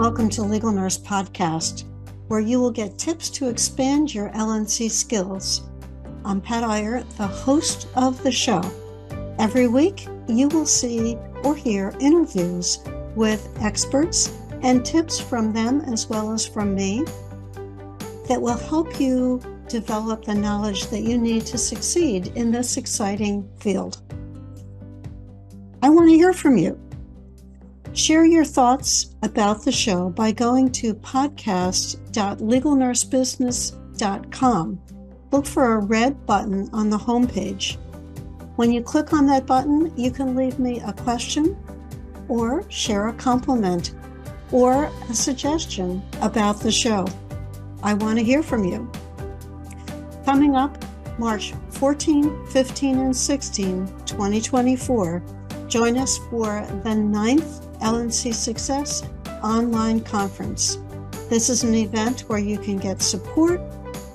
Welcome to Legal Nurse Podcast, where you will get tips to expand your LNC skills. I'm Pat Iyer, the host of the show. Every week, you will see or hear interviews with experts and tips from them as well as from me that will help you develop the knowledge that you need to succeed in this exciting field. I want to hear from you. Share your thoughts about the show by going to podcast.legalnursebusiness.com. Look for a red button on the homepage. When you click on that button, you can leave me a question or share a compliment or a suggestion about the show. I want to hear from you. Coming up March 14, 15, and 16, 2024, join us for the ninth LNC Success online conference. This is an event where you can get support,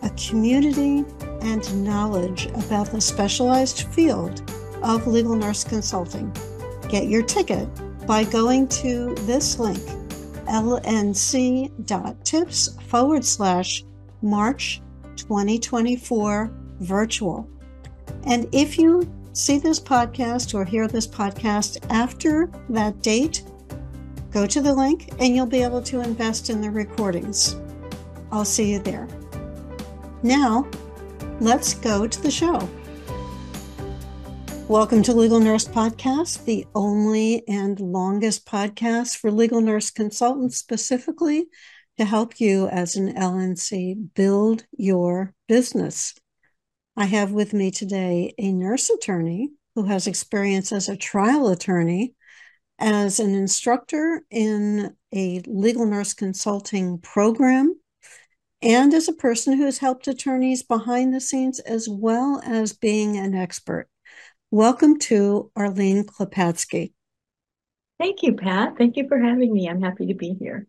a community, and knowledge about the specialized field of legal nurse consulting. Get your ticket by going to this link lnc.tips forward slash March 2024 virtual. And if you see this podcast or hear this podcast after that date, Go to the link and you'll be able to invest in the recordings. I'll see you there. Now, let's go to the show. Welcome to Legal Nurse Podcast, the only and longest podcast for legal nurse consultants specifically to help you as an LNC build your business. I have with me today a nurse attorney who has experience as a trial attorney as an instructor in a legal nurse consulting program and as a person who has helped attorneys behind the scenes as well as being an expert. Welcome to Arlene Klepatsky. Thank you, Pat. Thank you for having me. I'm happy to be here.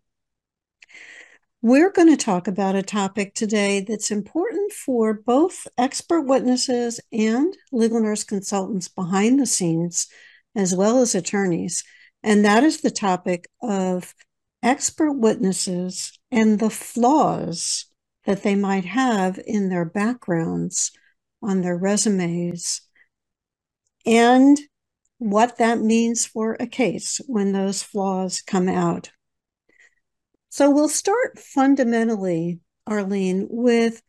We're going to talk about a topic today that's important for both expert witnesses and legal nurse consultants behind the scenes, as well as attorneys. And that is the topic of expert witnesses and the flaws that they might have in their backgrounds, on their resumes, and what that means for a case when those flaws come out. So we'll start fundamentally, Arlene, with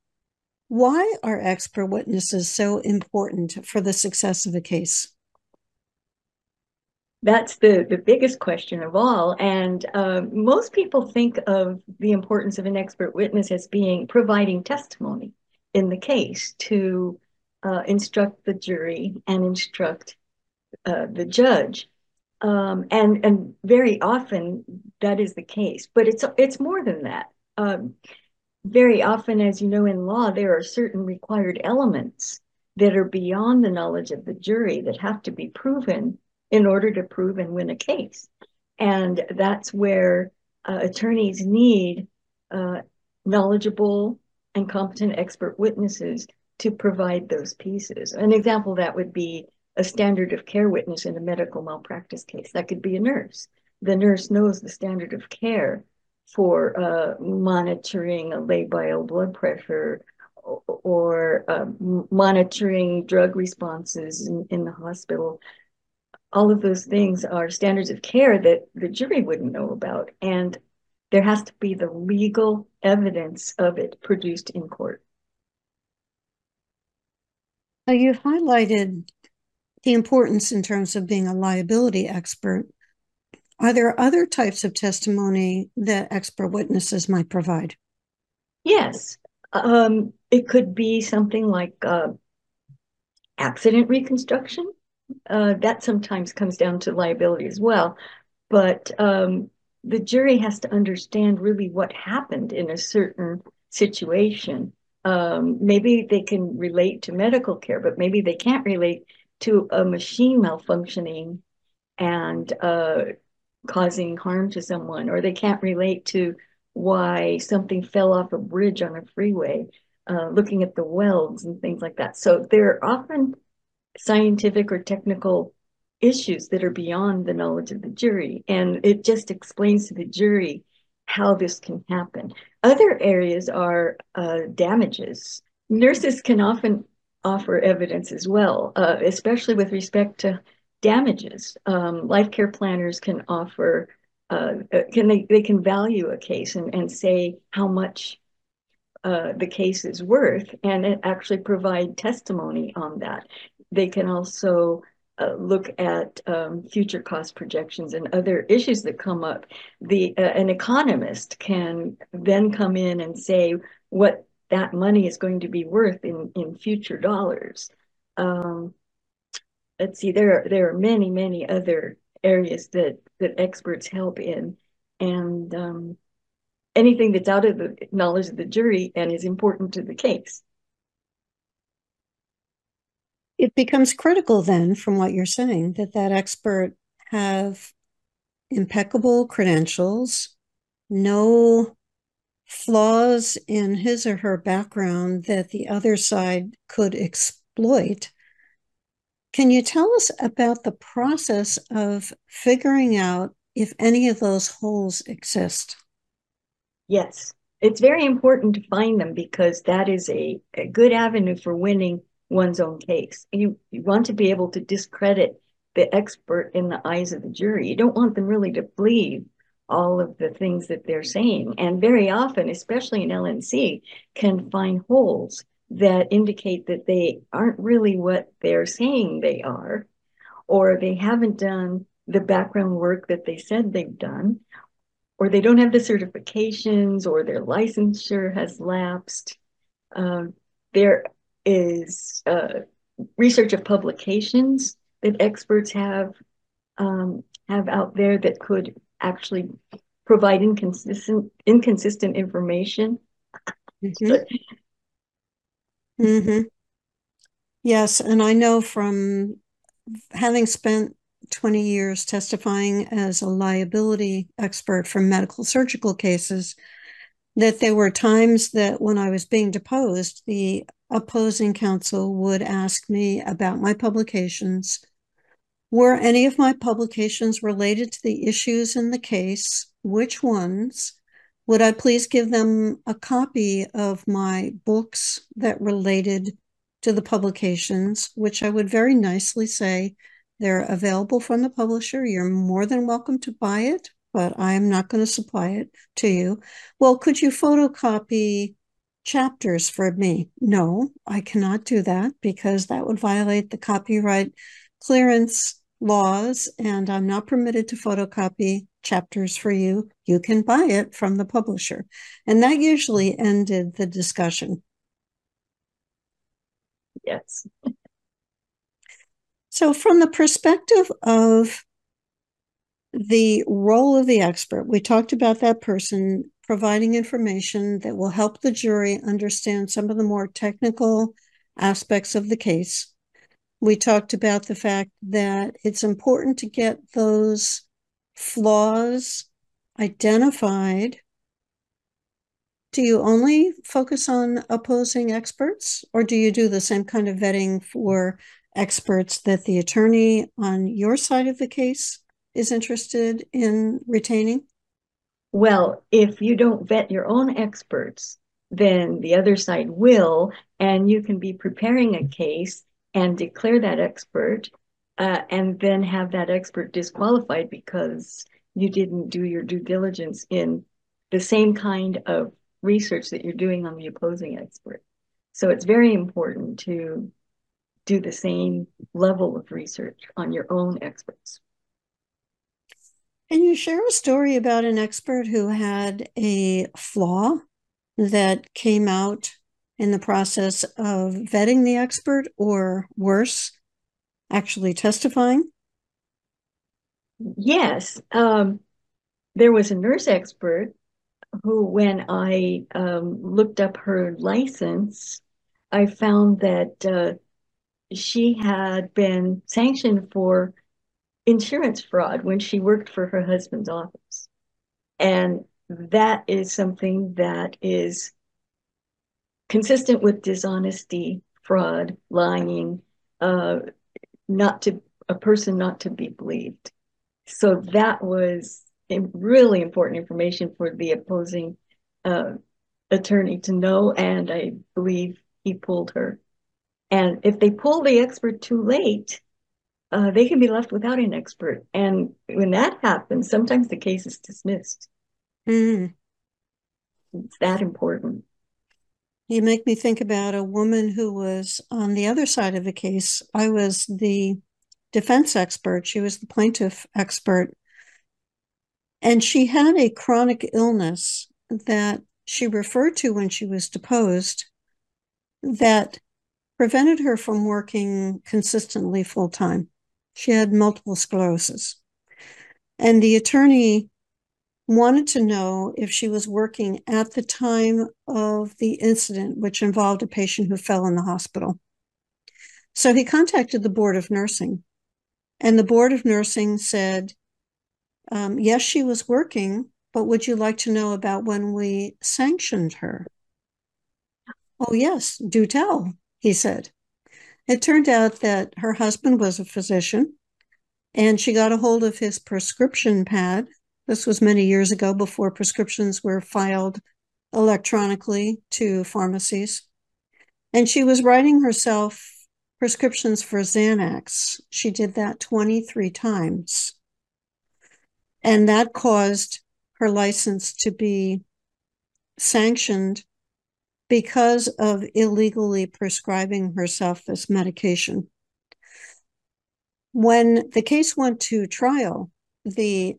why are expert witnesses so important for the success of a case? That's the, the biggest question of all. And uh, most people think of the importance of an expert witness as being providing testimony in the case to uh, instruct the jury and instruct uh, the judge. Um, and and very often that is the case, but it's it's more than that. Um, very often, as you know, in law, there are certain required elements that are beyond the knowledge of the jury that have to be proven in order to prove and win a case. And that's where uh, attorneys need uh, knowledgeable and competent expert witnesses to provide those pieces. An example that would be a standard of care witness in a medical malpractice case. That could be a nurse. The nurse knows the standard of care for uh, monitoring a labile blood pressure or, or uh, monitoring drug responses in, in the hospital all of those things are standards of care that the jury wouldn't know about. And there has to be the legal evidence of it produced in court. So you've highlighted the importance in terms of being a liability expert. Are there other types of testimony that expert witnesses might provide? Yes. Um, it could be something like uh, accident reconstruction uh, that sometimes comes down to liability as well. But um, the jury has to understand really what happened in a certain situation. Um, maybe they can relate to medical care, but maybe they can't relate to a machine malfunctioning and uh, causing harm to someone, or they can't relate to why something fell off a bridge on a freeway, uh, looking at the welds and things like that. So they're often scientific or technical issues that are beyond the knowledge of the jury. And it just explains to the jury how this can happen. Other areas are uh, damages. Nurses can often offer evidence as well, uh, especially with respect to damages. Um, life care planners can offer, uh, uh, can they, they can value a case and, and say how much uh, the case is worth and actually provide testimony on that. They can also uh, look at um, future cost projections and other issues that come up. The uh, an economist can then come in and say what that money is going to be worth in in future dollars. Um, let's see, there are, there are many many other areas that that experts help in, and um, anything that's out of the knowledge of the jury and is important to the case. It becomes critical then, from what you're saying, that that expert have impeccable credentials, no flaws in his or her background that the other side could exploit. Can you tell us about the process of figuring out if any of those holes exist? Yes, it's very important to find them because that is a, a good avenue for winning one's own case. You, you want to be able to discredit the expert in the eyes of the jury. You don't want them really to believe all of the things that they're saying. And very often, especially in LNC, can find holes that indicate that they aren't really what they're saying they are, or they haven't done the background work that they said they've done, or they don't have the certifications, or their licensure has lapsed. Um, there is uh, research of publications that experts have um, have out there that could actually provide inconsistent inconsistent information. Mm-hmm. mm-hmm. Yes, and I know from having spent 20 years testifying as a liability expert for medical surgical cases that there were times that when I was being deposed, the opposing counsel would ask me about my publications. Were any of my publications related to the issues in the case? Which ones? Would I please give them a copy of my books that related to the publications, which I would very nicely say they're available from the publisher. You're more than welcome to buy it, but I am not going to supply it to you. Well, could you photocopy chapters for me? No, I cannot do that because that would violate the copyright clearance laws, and I'm not permitted to photocopy chapters for you. You can buy it from the publisher. And that usually ended the discussion. Yes. So, from the perspective of the role of the expert, we talked about that person providing information that will help the jury understand some of the more technical aspects of the case. We talked about the fact that it's important to get those flaws identified. Do you only focus on opposing experts, or do you do the same kind of vetting for experts that the attorney on your side of the case is interested in retaining? Well, if you don't vet your own experts, then the other side will, and you can be preparing a case and declare that expert, uh, and then have that expert disqualified because you didn't do your due diligence in the same kind of research that you're doing on the opposing expert. So it's very important to do the same level of research on your own experts. Can you share a story about an expert who had a flaw that came out in the process of vetting the expert, or worse, actually testifying? Yes. Um, there was a nurse expert who, when I um, looked up her license, I found that uh, she had been sanctioned for insurance fraud when she worked for her husband's office. And that is something that is consistent with dishonesty, fraud, lying, uh, not to a person not to be believed. So that was really important information for the opposing uh, attorney to know, and I believe he pulled her. And if they pull the expert too late, uh, they can be left without an expert. And when that happens, sometimes the case is dismissed. Mm. It's that important. You make me think about a woman who was on the other side of the case. I was the defense expert, she was the plaintiff expert. And she had a chronic illness that she referred to when she was deposed that prevented her from working consistently full time. She had multiple sclerosis. And the attorney wanted to know if she was working at the time of the incident, which involved a patient who fell in the hospital. So he contacted the Board of Nursing, and the Board of Nursing said, um, Yes, she was working, but would you like to know about when we sanctioned her? Oh, yes, do tell, he said. It turned out that her husband was a physician, and she got a hold of his prescription pad this was many years ago before prescriptions were filed electronically to pharmacies. And she was writing herself prescriptions for Xanax. She did that 23 times. And that caused her license to be sanctioned because of illegally prescribing herself this medication. When the case went to trial, the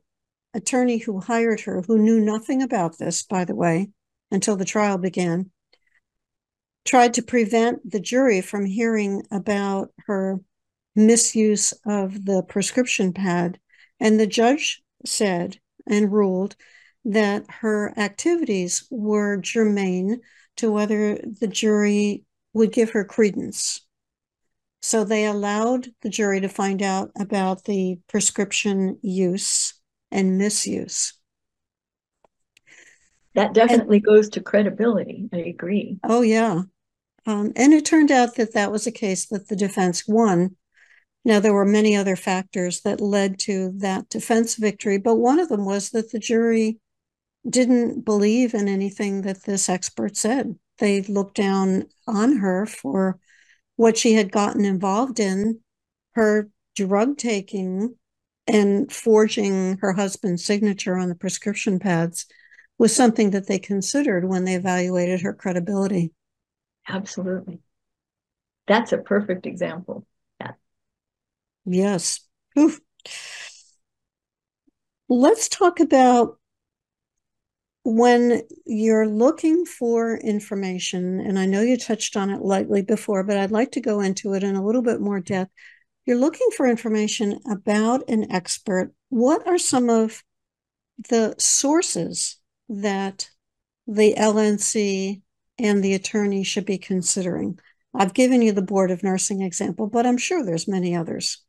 attorney who hired her, who knew nothing about this, by the way, until the trial began, tried to prevent the jury from hearing about her misuse of the prescription pad. And the judge said and ruled that her activities were germane to whether the jury would give her credence. So they allowed the jury to find out about the prescription use and misuse. That definitely and, goes to credibility. I agree. Oh, yeah. Um, and it turned out that that was a case that the defense won. Now, there were many other factors that led to that defense victory, but one of them was that the jury didn't believe in anything that this expert said. They looked down on her for what she had gotten involved in, her drug taking and forging her husband's signature on the prescription pads was something that they considered when they evaluated her credibility. Absolutely. That's a perfect example. Yeah. Yes. Oof. Let's talk about when you're looking for information, and I know you touched on it lightly before, but I'd like to go into it in a little bit more depth you're looking for information about an expert, what are some of the sources that the LNC and the attorney should be considering? I've given you the Board of Nursing example, but I'm sure there's many others.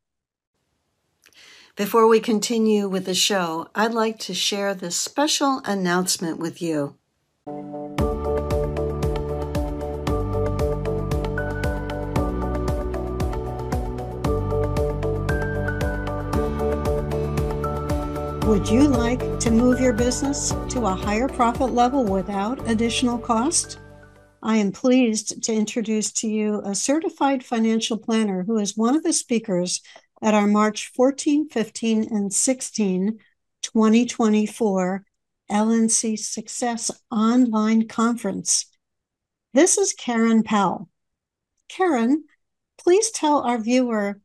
Before we continue with the show, I'd like to share this special announcement with you. Would you like to move your business to a higher profit level without additional cost? I am pleased to introduce to you a certified financial planner who is one of the speakers at our March 14, 15, and 16, 2024 LNC Success Online Conference. This is Karen Powell. Karen, please tell our viewer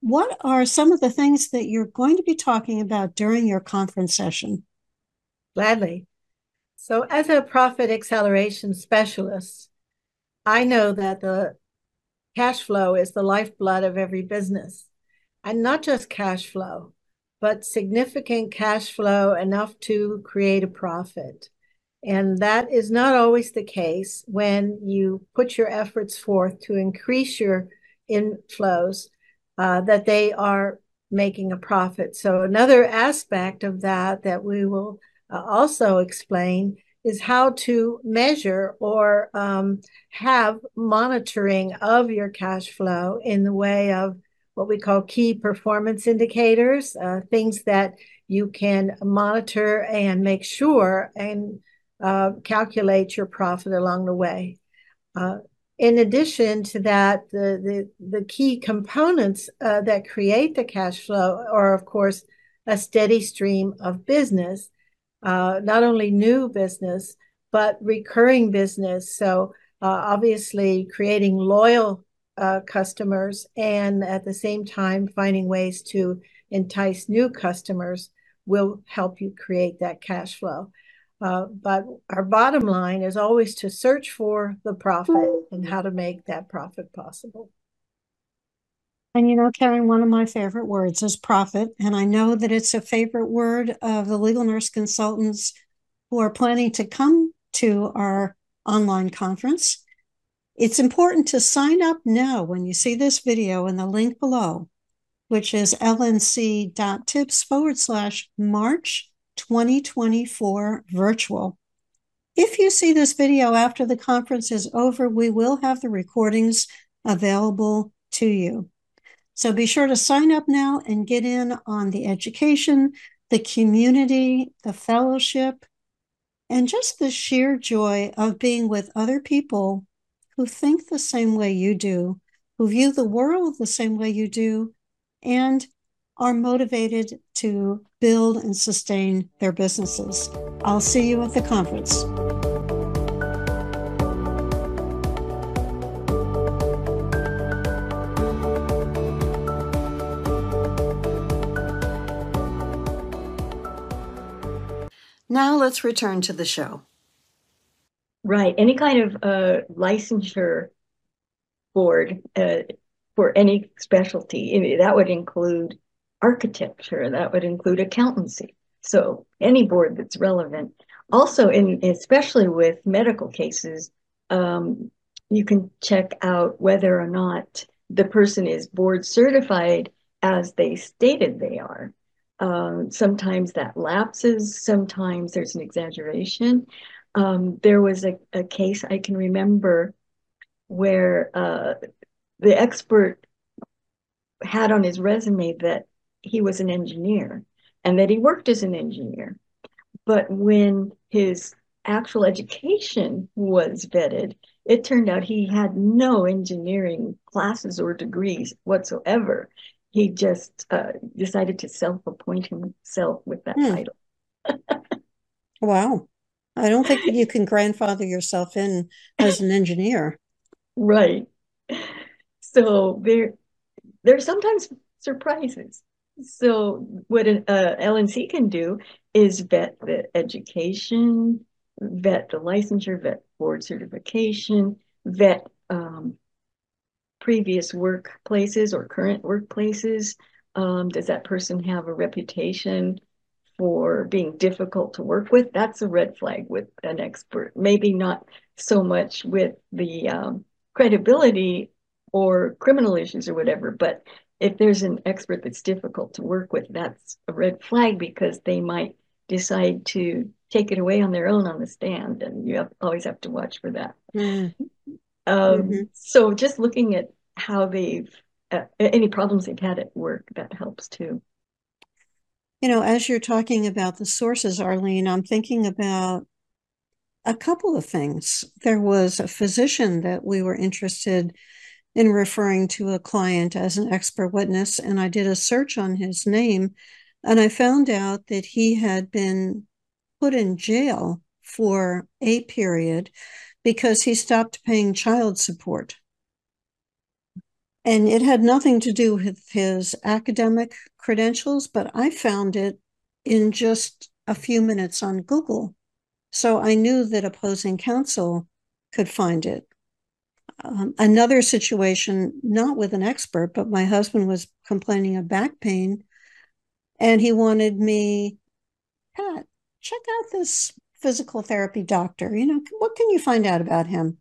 what are some of the things that you're going to be talking about during your conference session? Gladly. So, as a profit acceleration specialist, I know that the cash flow is the lifeblood of every business, and not just cash flow, but significant cash flow enough to create a profit. And that is not always the case when you put your efforts forth to increase your inflows uh, that they are making a profit. So another aspect of that that we will uh, also explain is how to measure or um, have monitoring of your cash flow in the way of what we call key performance indicators, uh, things that you can monitor and make sure and uh, calculate your profit along the way. Uh, in addition to that, the, the, the key components uh, that create the cash flow are, of course, a steady stream of business, uh, not only new business, but recurring business. So, uh, obviously, creating loyal uh, customers and at the same time finding ways to entice new customers will help you create that cash flow. Uh, but our bottom line is always to search for the profit and how to make that profit possible. And you know, Karen, one of my favorite words is profit. And I know that it's a favorite word of the legal nurse consultants who are planning to come to our online conference. It's important to sign up now when you see this video in the link below, which is lnc.tips forward slash March 2024 virtual. If you see this video after the conference is over, we will have the recordings available to you. So be sure to sign up now and get in on the education, the community, the fellowship, and just the sheer joy of being with other people who think the same way you do, who view the world the same way you do, and are motivated to build and sustain their businesses. I'll see you at the conference. Now let's return to the show. Right. Any kind of uh, licensure board uh, for any specialty, that would include architecture, that would include accountancy. So any board that's relevant. Also, in especially with medical cases, um, you can check out whether or not the person is board certified as they stated they are. Um, sometimes that lapses, sometimes there's an exaggeration. Um, there was a, a, case I can remember where uh, the expert had on his resume that he was an engineer and that he worked as an engineer. But when his actual education was vetted, it turned out he had no engineering classes or degrees whatsoever. He just uh, decided to self appoint himself with that hmm. title. wow. I don't think you can grandfather yourself in as an engineer. Right. So there, there are sometimes surprises. So what an uh, LNC can do is vet the education, vet the licensure, vet board certification, vet um, previous workplaces or current workplaces. Um, does that person have a reputation for being difficult to work with? That's a red flag with an expert. Maybe not so much with the um, credibility or criminal issues or whatever, but if there's an expert that's difficult to work with, that's a red flag because they might decide to take it away on their own on the stand, and you have, always have to watch for that. Mm-hmm. Um, mm-hmm. So just looking at how they've uh, any problems they've had at work that helps too. You know, as you're talking about the sources, Arlene, I'm thinking about a couple of things. There was a physician that we were interested in referring to a client as an expert witness. And I did a search on his name and I found out that he had been put in jail for a period because he stopped paying child support. And it had nothing to do with his academic credentials, but I found it in just a few minutes on Google. So I knew that opposing counsel could find it um, another situation, not with an expert, but my husband was complaining of back pain, and he wanted me, Pat, check out this physical therapy doctor. You know, what can you find out about him?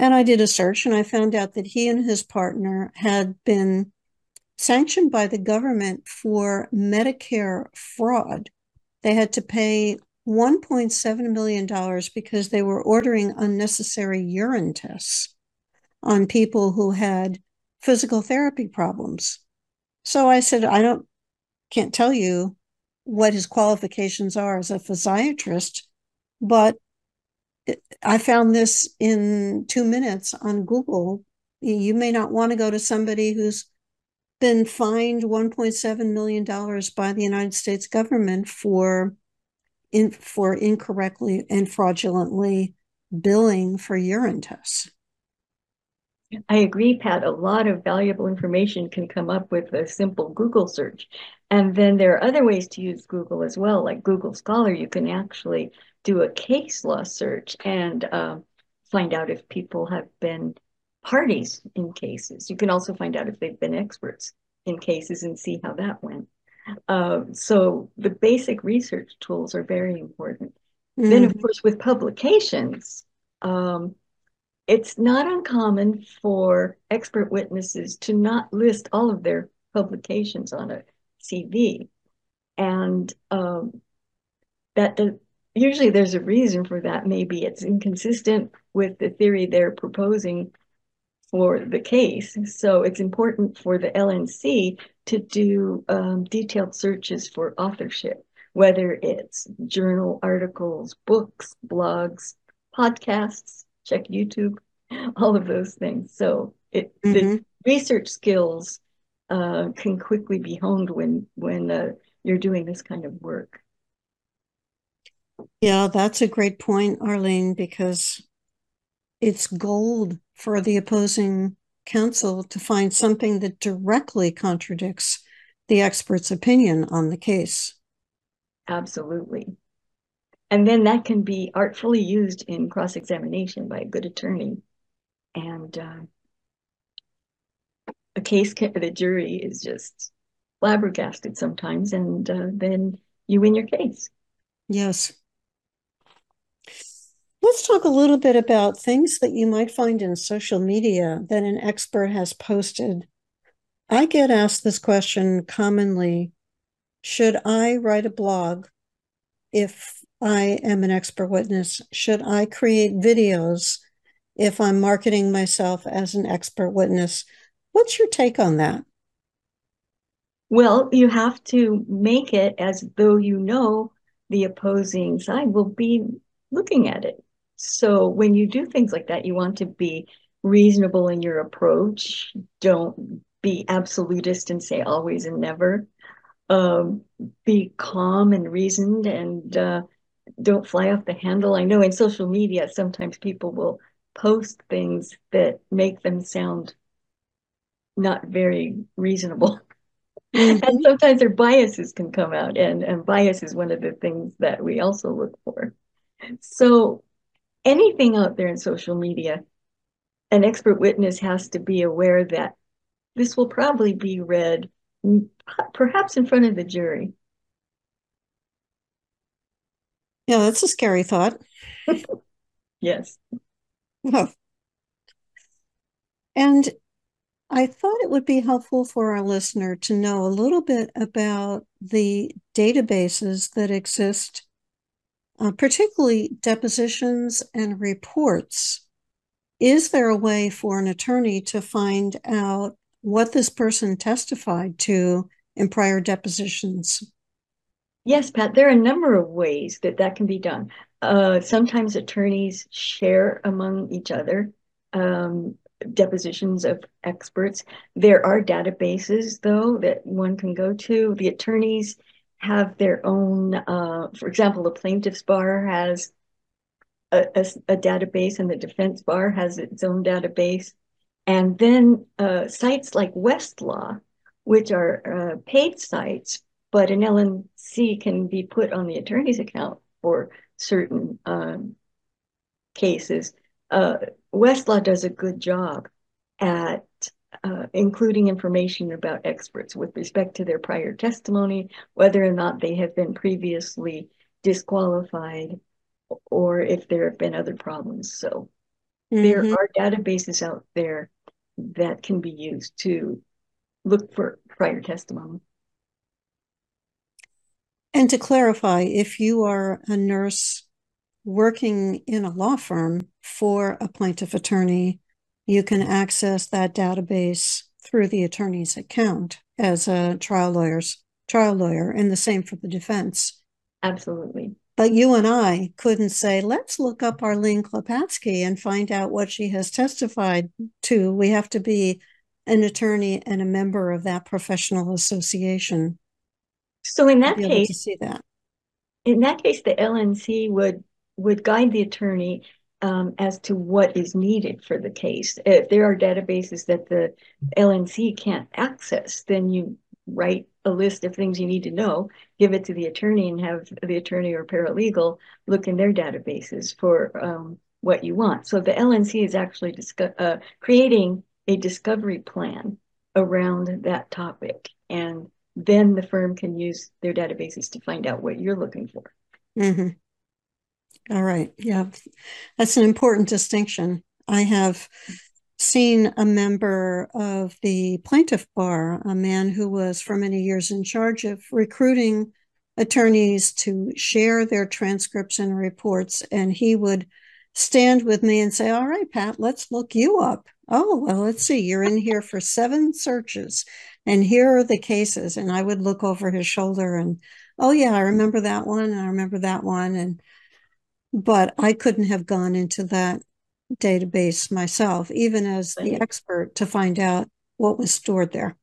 And I did a search and I found out that he and his partner had been sanctioned by the government for Medicare fraud. They had to pay $1.7 million because they were ordering unnecessary urine tests on people who had physical therapy problems. So I said, I don't, can't tell you what his qualifications are as a physiatrist, but I found this in two minutes on Google. You may not want to go to somebody who's been fined $1.7 million by the United States government for in, for incorrectly and fraudulently billing for urine tests. I agree, Pat. A lot of valuable information can come up with a simple Google search. And then there are other ways to use Google as well, like Google Scholar. You can actually do a case law search and um, find out if people have been parties in cases. You can also find out if they've been experts in cases and see how that went. Uh, so the basic research tools are very important. Mm. Then, of mm-hmm. course, with publications, um, it's not uncommon for expert witnesses to not list all of their publications on a CV. And um, that usually there's a reason for that. Maybe it's inconsistent with the theory they're proposing for the case. So it's important for the LNC to do um, detailed searches for authorship, whether it's journal articles, books, blogs, podcasts, check YouTube, all of those things. So it mm-hmm. the research skills uh, can quickly be honed when when uh, you're doing this kind of work. Yeah, that's a great point, Arlene, because it's gold for the opposing counsel to find something that directly contradicts the expert's opinion on the case. Absolutely. And then that can be artfully used in cross examination by a good attorney. And uh, a case, the jury is just flabbergasted sometimes, and uh, then you win your case. Yes. Let's talk a little bit about things that you might find in social media that an expert has posted. I get asked this question commonly Should I write a blog if I am an expert witness? Should I create videos if I'm marketing myself as an expert witness? What's your take on that? Well, you have to make it as though you know the opposing side will be looking at it. So when you do things like that, you want to be reasonable in your approach. Don't be absolutist and say always and never. Um, be calm and reasoned and uh, don't fly off the handle. I know in social media, sometimes people will post things that make them sound not very reasonable. Mm-hmm. and sometimes their biases can come out, and, and bias is one of the things that we also look for. So anything out there in social media, an expert witness has to be aware that this will probably be read perhaps in front of the jury. Yeah, that's a scary thought. yes. Oh. And I thought it would be helpful for our listener to know a little bit about the databases that exist uh, particularly depositions and reports. Is there a way for an attorney to find out what this person testified to in prior depositions? Yes, Pat, there are a number of ways that that can be done. Uh, sometimes attorneys share among each other um, depositions of experts. There are databases, though, that one can go to. The attorneys have their own, uh, for example, the plaintiff's bar has a, a, a, database and the defense bar has its own database. And then uh, sites like Westlaw, which are uh, paid sites, but an LNC can be put on the attorney's account for certain um, cases. Uh, Westlaw does a good job at uh, including information about experts with respect to their prior testimony, whether or not they have been previously disqualified, or if there have been other problems. So mm-hmm. there are databases out there that can be used to look for prior testimony. And to clarify, if you are a nurse working in a law firm for a plaintiff attorney, you can access that database through the attorney's account as a trial lawyer's trial lawyer, and the same for the defense. Absolutely. But you and I couldn't say, let's look up Arlene Klepatsky and find out what she has testified to. We have to be an attorney and a member of that professional association. So in that case, to see that. In that case, the LNC would would guide the attorney um, as to what is needed for the case. If there are databases that the LNC can't access, then you write a list of things you need to know, give it to the attorney, and have the attorney or paralegal look in their databases for um, what you want. So the LNC is actually uh, creating a discovery plan around that topic, and then the firm can use their databases to find out what you're looking for. Mm-hmm. All right. Yeah, that's an important distinction. I have seen a member of the plaintiff bar, a man who was for many years in charge of recruiting attorneys to share their transcripts and reports. And he would stand with me and say, All right, Pat, let's look you up. Oh, well, let's see. You're in here for seven searches, and here are the cases. And I would look over his shoulder and, Oh, yeah, I remember that one. And I remember that one. And, but I couldn't have gone into that database myself, even as the expert, to find out what was stored there.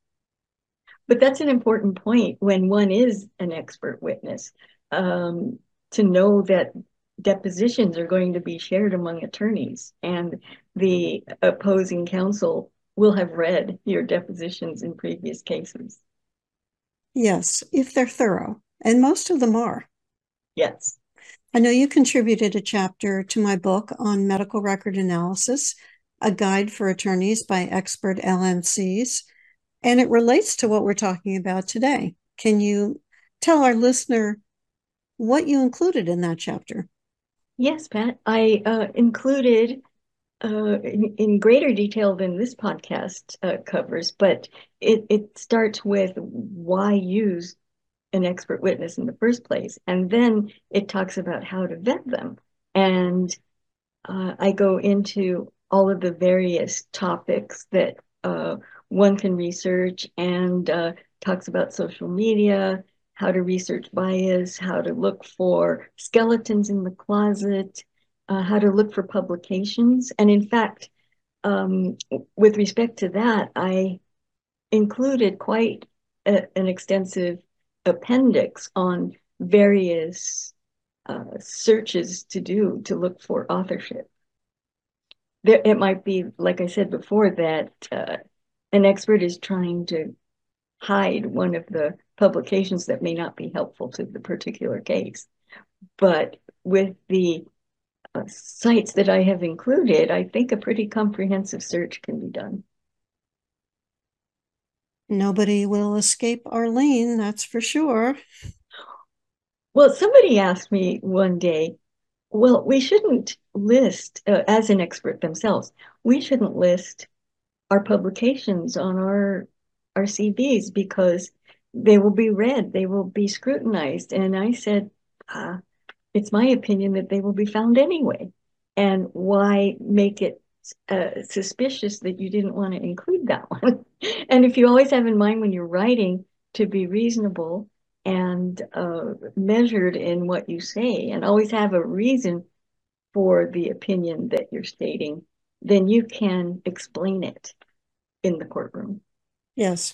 But that's an important point when one is an expert witness um, to know that depositions are going to be shared among attorneys and the opposing counsel will have read your depositions in previous cases. Yes, if they're thorough, and most of them are. Yes. I know you contributed a chapter to my book on medical record analysis, a guide for attorneys by expert LNCs, and it relates to what we're talking about today. Can you tell our listener what you included in that chapter? Yes, Pat. I uh, included uh, in, in, greater detail than this podcast uh, covers, but it, it starts with why use an expert witness in the first place. And then it talks about how to vet them. And uh, I go into all of the various topics that uh, one can research and uh, talks about social media, how to research bias, how to look for skeletons in the closet, uh, how to look for publications. And in fact, um, with respect to that, I included quite a, an extensive appendix on various uh, searches to do to look for authorship. There, it might be, like I said before, that uh, an expert is trying to hide one of the publications that may not be helpful to the particular case. But with the sites that I have included, I think a pretty comprehensive search can be done. Nobody will escape Arlene, that's for sure. Well, somebody asked me one day, well, we shouldn't list, uh, as an expert themselves, we shouldn't list our publications on our our CVs because they will be read, they will be scrutinized. And I said, uh, it's my opinion that they will be found anyway. And why make it uh, suspicious that you didn't want to include that one. and if you always have in mind when you're writing to be reasonable and uh, measured in what you say, and always have a reason for the opinion that you're stating, then you can explain it in the courtroom. Yes.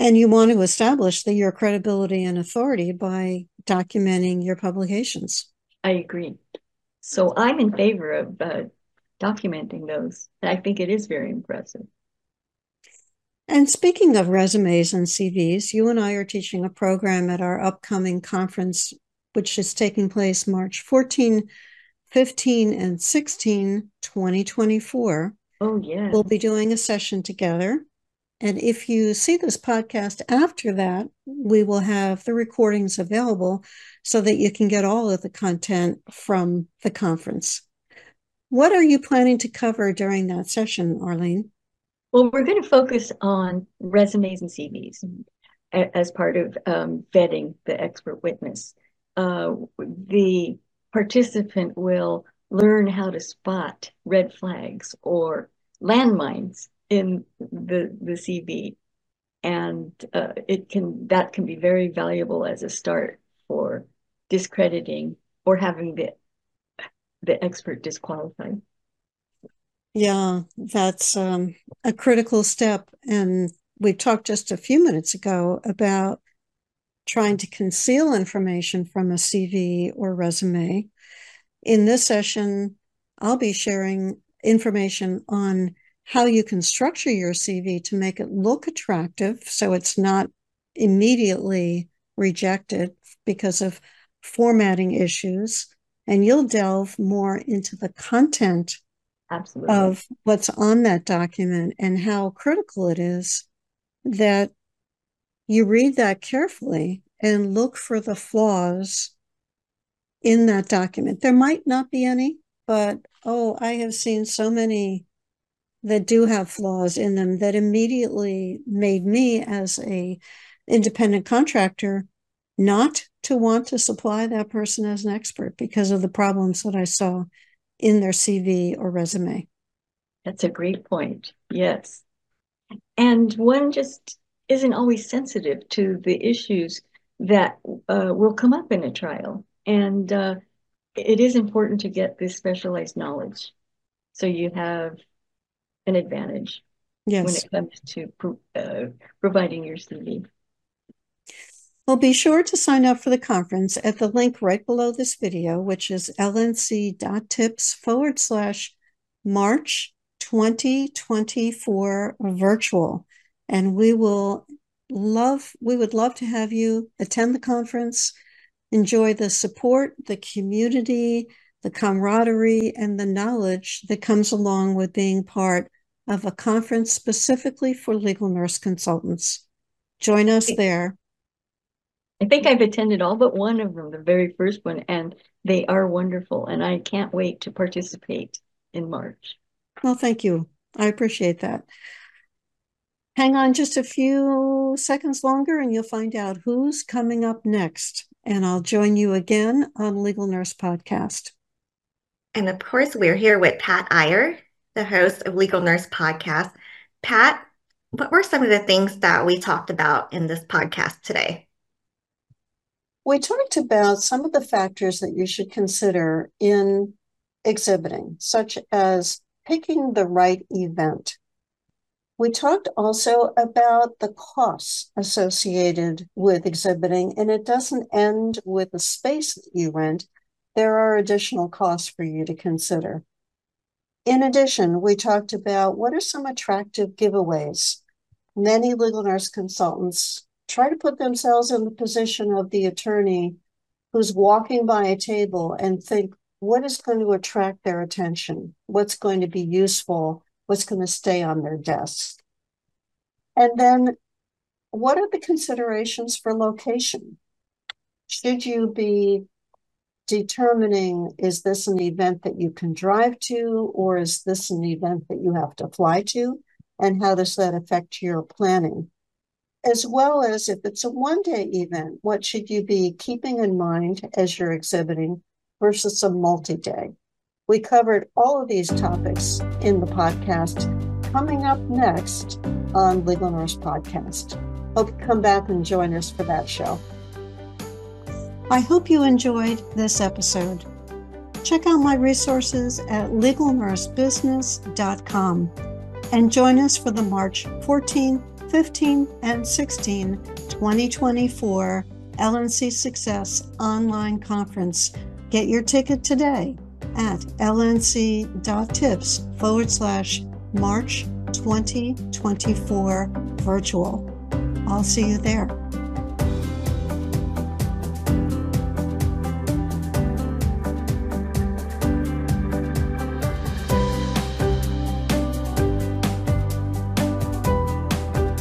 And you want to establish that your credibility and authority by documenting your publications. I agree. So I'm in favor of uh, documenting those. I think it is very impressive. And speaking of resumes and CVs, you and I are teaching a program at our upcoming conference, which is taking place March 14, 15, and 16, 2024. Oh, yeah. We'll be doing a session together. And if you see this podcast after that, we will have the recordings available so that you can get all of the content from the conference. What are you planning to cover during that session, Arlene? Well, we're going to focus on resumes and CVs as part of um, vetting the expert witness. Uh, the participant will learn how to spot red flags or landmines in the, the CV and uh, it can that can be very valuable as a start for discrediting or having the the expert disqualified. Yeah, that's um, a critical step. And we talked just a few minutes ago about trying to conceal information from a CV or resume. In this session, I'll be sharing information on how you can structure your CV to make it look attractive so it's not immediately rejected because of formatting issues. And you'll delve more into the content Absolutely. of what's on that document and how critical it is that you read that carefully and look for the flaws in that document. There might not be any, but oh, I have seen so many that do have flaws in them that immediately made me as a independent contractor not to want to supply that person as an expert because of the problems that I saw in their CV or resume. That's a great point. Yes. And one just isn't always sensitive to the issues that uh, will come up in a trial. And uh, it is important to get this specialized knowledge so you have an advantage yes. when it comes to uh, providing your CV. Well, be sure to sign up for the conference at the link right below this video, which is lnc.tips forward slash March 2024 virtual. And we will love, we would love to have you attend the conference, enjoy the support, the community, the camaraderie, and the knowledge that comes along with being part of a conference specifically for legal nurse consultants. Join us there. I think I've attended all but one of them, the very first one, and they are wonderful. And I can't wait to participate in March. Well, thank you. I appreciate that. Hang on just a few seconds longer and you'll find out who's coming up next. And I'll join you again on Legal Nurse Podcast. And of course, we're here with Pat Iyer, the host of Legal Nurse Podcast. Pat, what were some of the things that we talked about in this podcast today? We talked about some of the factors that you should consider in exhibiting, such as picking the right event. We talked also about the costs associated with exhibiting, and it doesn't end with the space that you rent. There are additional costs for you to consider. In addition, we talked about what are some attractive giveaways. Many legal nurse consultants try to put themselves in the position of the attorney who's walking by a table and think, what is going to attract their attention? What's going to be useful? What's going to stay on their desk? And then, what are the considerations for location? Should you be determining is this an event that you can drive to, or is this an event that you have to fly to? And how does that affect your planning? As well as if it's a one day event, what should you be keeping in mind as you're exhibiting versus a multi day. We covered all of these topics in the podcast. Coming up next on Legal Nurse Podcast. Hope you come back and join us for that show. I hope you enjoyed this episode. Check out my resources at legalnursebusiness.com and join us for the March 14, 15, and 16, 2024 LNC Success online conference Get your ticket today at lnc.tips forward slash March 2024 virtual. I'll see you there.